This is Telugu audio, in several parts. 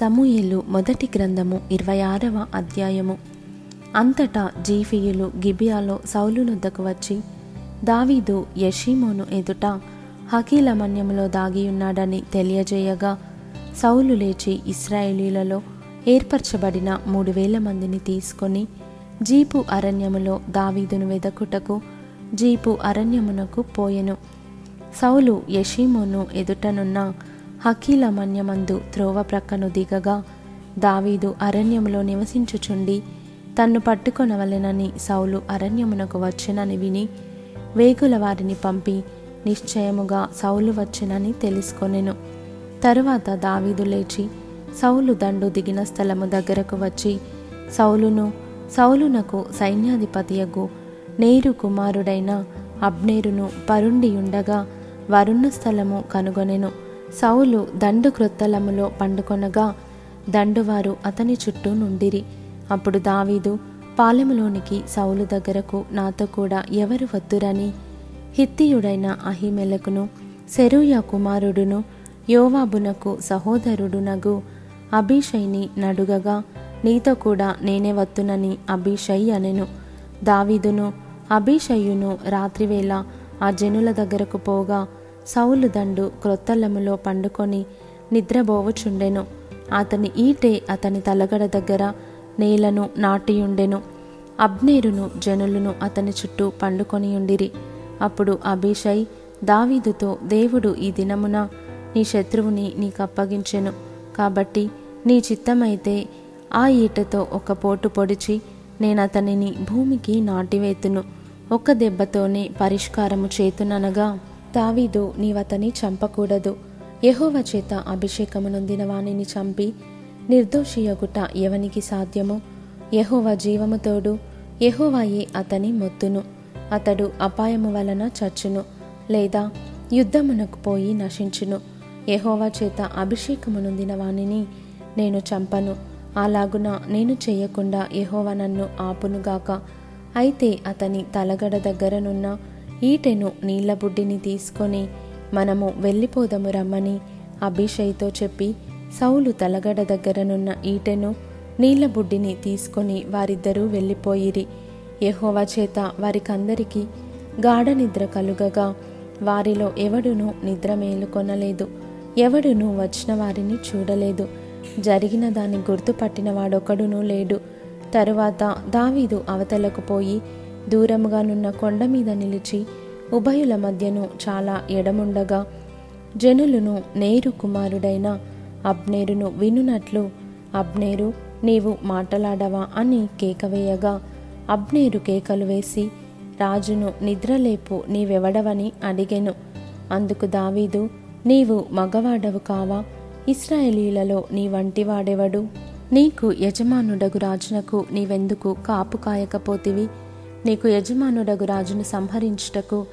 సమూయేలు మొదటి గ్రంథము ఇరవై ఆరవ అధ్యాయము. అంతటా జీఫీయులు గిబియాలో సౌలునొద్దకు వచ్చి దావీదు యషీమోను ఎదుట హకీలమన్యములో దాగియున్నాడని తెలియజేయగా సౌలు లేచి ఇస్రాయేలీలలో ఏర్పరచబడిన మూడు వేల మందిని తీసుకొని జీపు అరణ్యములో దావీదును వెదకుటకు జీపు అరణ్యమునకు పోయెను. సౌలు యషీమోను ఎదుటనున్న హకీల మన్యమందు త్రోవ ప్రక్కను దిగగా దావీదు అరణ్యములో నివసించుచుండి తన్ను పట్టుకొనవలెనని సౌలు అరణ్యమునకు వచ్చెనని విని వేగుల వారిని పంపి నిశ్చయముగా సౌలు వచ్చెనని తెలుసుకొనెను. తరువాత దావీదు లేచి సౌలు దండు దిగిన స్థలము దగ్గరకు వచ్చి సౌలును సౌలునకు సైన్యాధిపతియగు నేరు కుమారుడైన అబ్నేరును పరుండియుండగా వరుణ స్థలము కనుగొనెను. సౌలు దండు క్రొత్తలములో పండుకొనగా దండువారు అతని చుట్టూ నుండిరి. అప్పుడు దావీదు పాలెములోనికి సౌలు దగ్గరకు నాతో కూడా ఎవరు వద్దురని? హిత్తియుడైన అహిమెలకును సెరూయ కుమారుడును యోవాబునకు సహోదరుడునగు అభిషైని నడుగగా నీతో కూడా నేనే వత్తునని అభిషై అనెను. దావీదును అభిషయ్యును రాత్రివేళ ఆ జనుల దగ్గరకు పోగా సౌలు దండు క్రొత్తలములో పండుకొని నిద్రబోవచుండెను. అతని ఈటే అతని తలగడ దగ్గర నేలను నాటియుండెను. అబ్నేరును జనులను అతని చుట్టూ పండుకొనియుండిరి. అప్పుడు అభిషై దావీదుతో దేవుడు ఈ దినమున నీ శత్రువుని నీకప్పగించెను. కాబట్టి నీ చిత్తమైతే ఆ ఈటతో ఒక పోటు పొడిచి నేనతనిని భూమికి నాటివేతును. ఒక దెబ్బతోనే పరిష్కారము చేతుననగా దావీదు నీవతని చంపకూడదు. యహోవ చేత అభిషేకమునొందిన వాణిని వానిని చంపి నిర్దోషియగుట ఎవనికి సాధ్యమో? యహోవ జీవముతోడు యహోవాయే అతని మొత్తును. అతడు అపాయము వలన చచ్చును లేదా యుద్ధమునకు పోయి నశించును. యహోవా చేత అభిషేకమునొందిన వాణిని వానిని నేను చంపను. అలాగున నేను చేయకుండా యహోవ నన్ను ఆపునుగాక. అయితే అతని తలగడ దగ్గరనున్న ఈటెను నీళ్ళ బుడ్డిని తీసుకొని మనము వెళ్ళిపోదము రమ్మని అభిషయ్తో చెప్పి సౌలు తలగడ దగ్గరనున్న ఈటెను నీళ్ళ బుడ్డిని తీసుకొని వారిద్దరూ వెళ్ళిపోయిరి. యహోవా చేత వారికందరికీ గాఢ నిద్ర కలుగగా వారిలో ఎవడునూ నిద్ర మేలుకొనలేదు. ఎవడునూ వచ్చిన వారిని చూడలేదు. జరిగిన దాన్ని గుర్తుపట్టిన వాడొకడునూ లేడు. తరువాత దావీదు అవతలకు పోయి దూరముగానున్న కొండ మీద నిలిచి ఉభయుల మధ్యను చాలా ఎడముండగా జనులను నేరు కుమారుడైన అబ్నేరును వినునట్లు అబ్నేరు నీవు మాటలాడవా? అని కేకవేయగా అబ్నేరు కేకలు వేసి రాజును నిద్రలేపు నీవెవడవని అడిగెను. అందుకు దావీదు నీవు మగవాడవు కావా? ఇస్రాయేలీలలో నీ వంటివాడెవడు? నీకు యజమానుడగు రాజునకు నీవెందుకు కాపు కాయకపోతివి నీకు యజమానుడగు రాజును సంహరించుటకు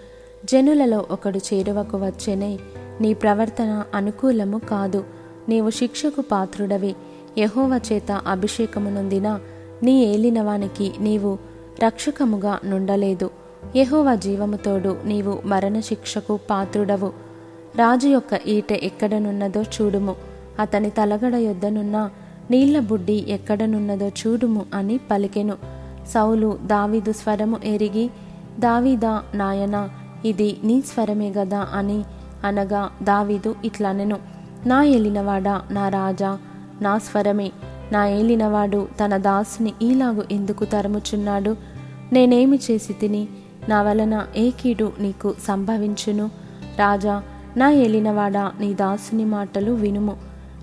జనులలో ఒకడు చేరువకు వచ్చేనే నీ ప్రవర్తన అనుకూలము కాదు. నీవు శిక్షకు పాత్రుడవి. యహోవ చేత అభిషేకము నొందిన నీ ఏలినవానికి నీవు రక్షకముగా నుండలేదు. యహోవ జీవముతోడు నీవు మరణశిక్షకు పాత్రుడవు. రాజు యొక్క ఈట ఎక్కడనున్నదో చూడుము. అతని తలగడ యొద్దనున్న నీళ్ళ బుడ్డి ఎక్కడనున్నదో చూడుము అని పలికెను. సౌలు దావీదు స్వరము ఎరిగి దావీదా నాయన ఇది నీ స్వరమే గదా అని అనగా దావీదు ఇట్లనెను నా ఏలినవాడా నా రాజా నా స్వరమే. నా ఏలినవాడు తన దాసుని ఈలాగు ఎందుకు తరుముచున్నాడు? నేనేమి చేసి తిని నా వలన ఏ కీడు నీకు సంభవించును? రాజా నా ఏలినవాడా నీ దాసుని మాటలు వినుము.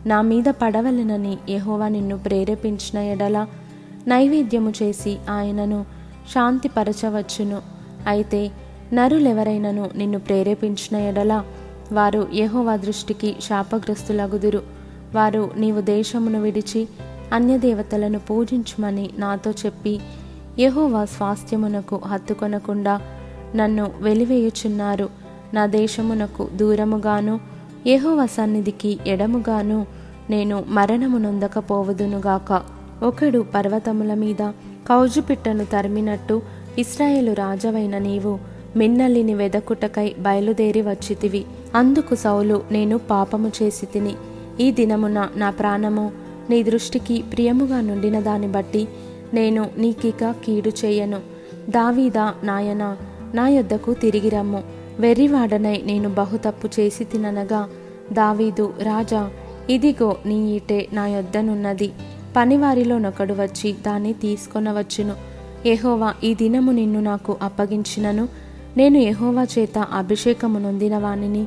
నా మీద పడవలనని యహోవా నిన్ను ప్రేరేపించిన ఎడల నైవేద్యము చేసి ఆయనను శాంతిపరచవచ్చును. అయితే నరులెవరైనను నిన్ను ప్రేరేపించిన ఎడల వారు యహోవా దృష్టికి శాపగ్రస్తులగుదురు. వారు నీవు దేశమును విడిచి అన్యదేవతలను పూజించుమని నాతో చెప్పి యహోవా స్వాస్థ్యమునకు హత్తుకొనకుండా నన్ను వెలివేయుచున్నారు. నా దేశమునకు దూరముగాను యహోవ సన్నిధికి ఎడముగాను నేను మరణమునొందకపోవదునుగాక ఒకడు పర్వతముల మీద కౌజుపిట్టను తరిమినట్టు ఇస్రాయేలు రాజవైన నీవు మిన్నల్లిని వెదకుటకై బయలుదేరి వచ్చితివి. అందుకు సౌలు నేను పాపము చేసి తిని ఈ దినమున నా ప్రాణము నీ దృష్టికి ప్రియముగా నుండిన దాన్ని బట్టి నేను నీకిక కీడు చేయను. దావీదా నాయన నా యొద్దకు తిరిగి రమ్ము. వెర్రివాడనై నేను బహు తప్పు చేసి తిననగా దావీదు రాజా ఇదిగో నీ ఈటే నా యొద్దనున్నది. పనివారిలోనొకడు వచ్చి దాన్ని తీసుకొనవచ్చును. ఎహోవా ఈ దినము నిన్ను నాకు అప్పగించినను. నేను ఎహోవా చేత అభిషేకము నొందిన వానిని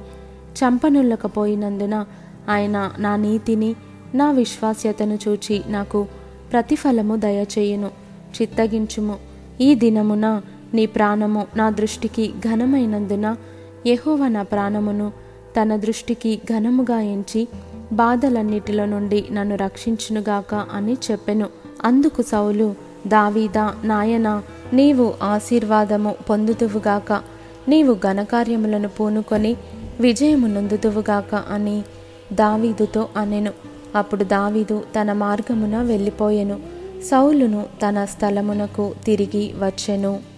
చంపనుల్లకపోయినందున ఆయన నా నీతిని నా విశ్వాస్యతను చూచి నాకు ప్రతిఫలము దయచేయును. చిత్తగించుము. ఈ దినమున నీ ప్రాణము నా దృష్టికి ఘనమైనందున ఎహోవా నా ప్రాణమును తన దృష్టికి ఘనముగా ఎంచి బాధలన్నిటిలో నుండి నన్ను రక్షించునుగాక అని చెప్పెను. అందుకు సౌలు దావీదా నాయన నీవు ఆశీర్వాదము పొందుతువుగాక నీవు ఘనకార్యములను పూనుకొని విజయము నొందుతువుగాక అని దావీదుతో అనెను. అప్పుడు దావీదు తన మార్గమున వెళ్ళిపోయెను. సౌలును తన స్థలమునకు తిరిగి వచ్చెను.